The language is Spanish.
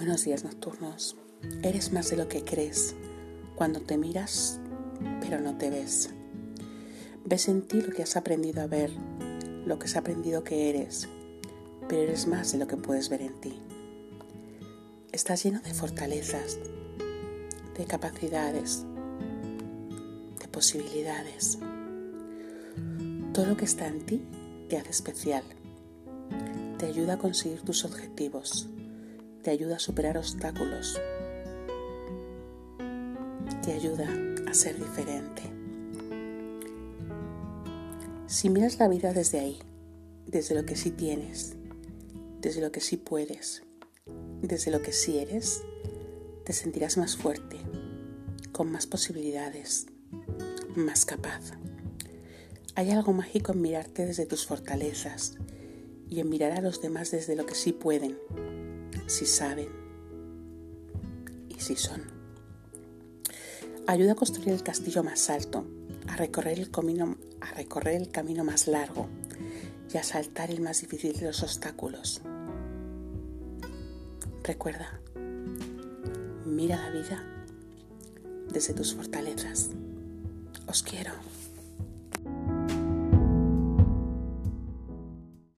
buenos días nocturnos. Eres más de lo que crees cuando te miras pero no te ves. Ves en ti lo que has aprendido a ver, lo que has aprendido que eres, pero eres más de lo que puedes ver en ti. Estás lleno de fortalezas, de capacidades, de posibilidades. Todo lo que está en ti te hace especial, te ayuda a conseguir tus objetivos te ayuda a superar obstáculos, te ayuda a ser diferente. Si miras la vida desde ahí, desde lo que sí tienes, desde lo que sí puedes, desde lo que sí eres, te sentirás más fuerte, con más posibilidades, más capaz. Hay algo mágico en mirarte desde tus fortalezas y en mirar a los demás desde lo que sí pueden, si saben y si son. Ayuda a construir el castillo más alto, a recorrer el camino, a recorrer el camino más largo y a saltar el más difícil de los obstáculos. Recuerda, mira la vida desde tus fortalezas. Os quiero.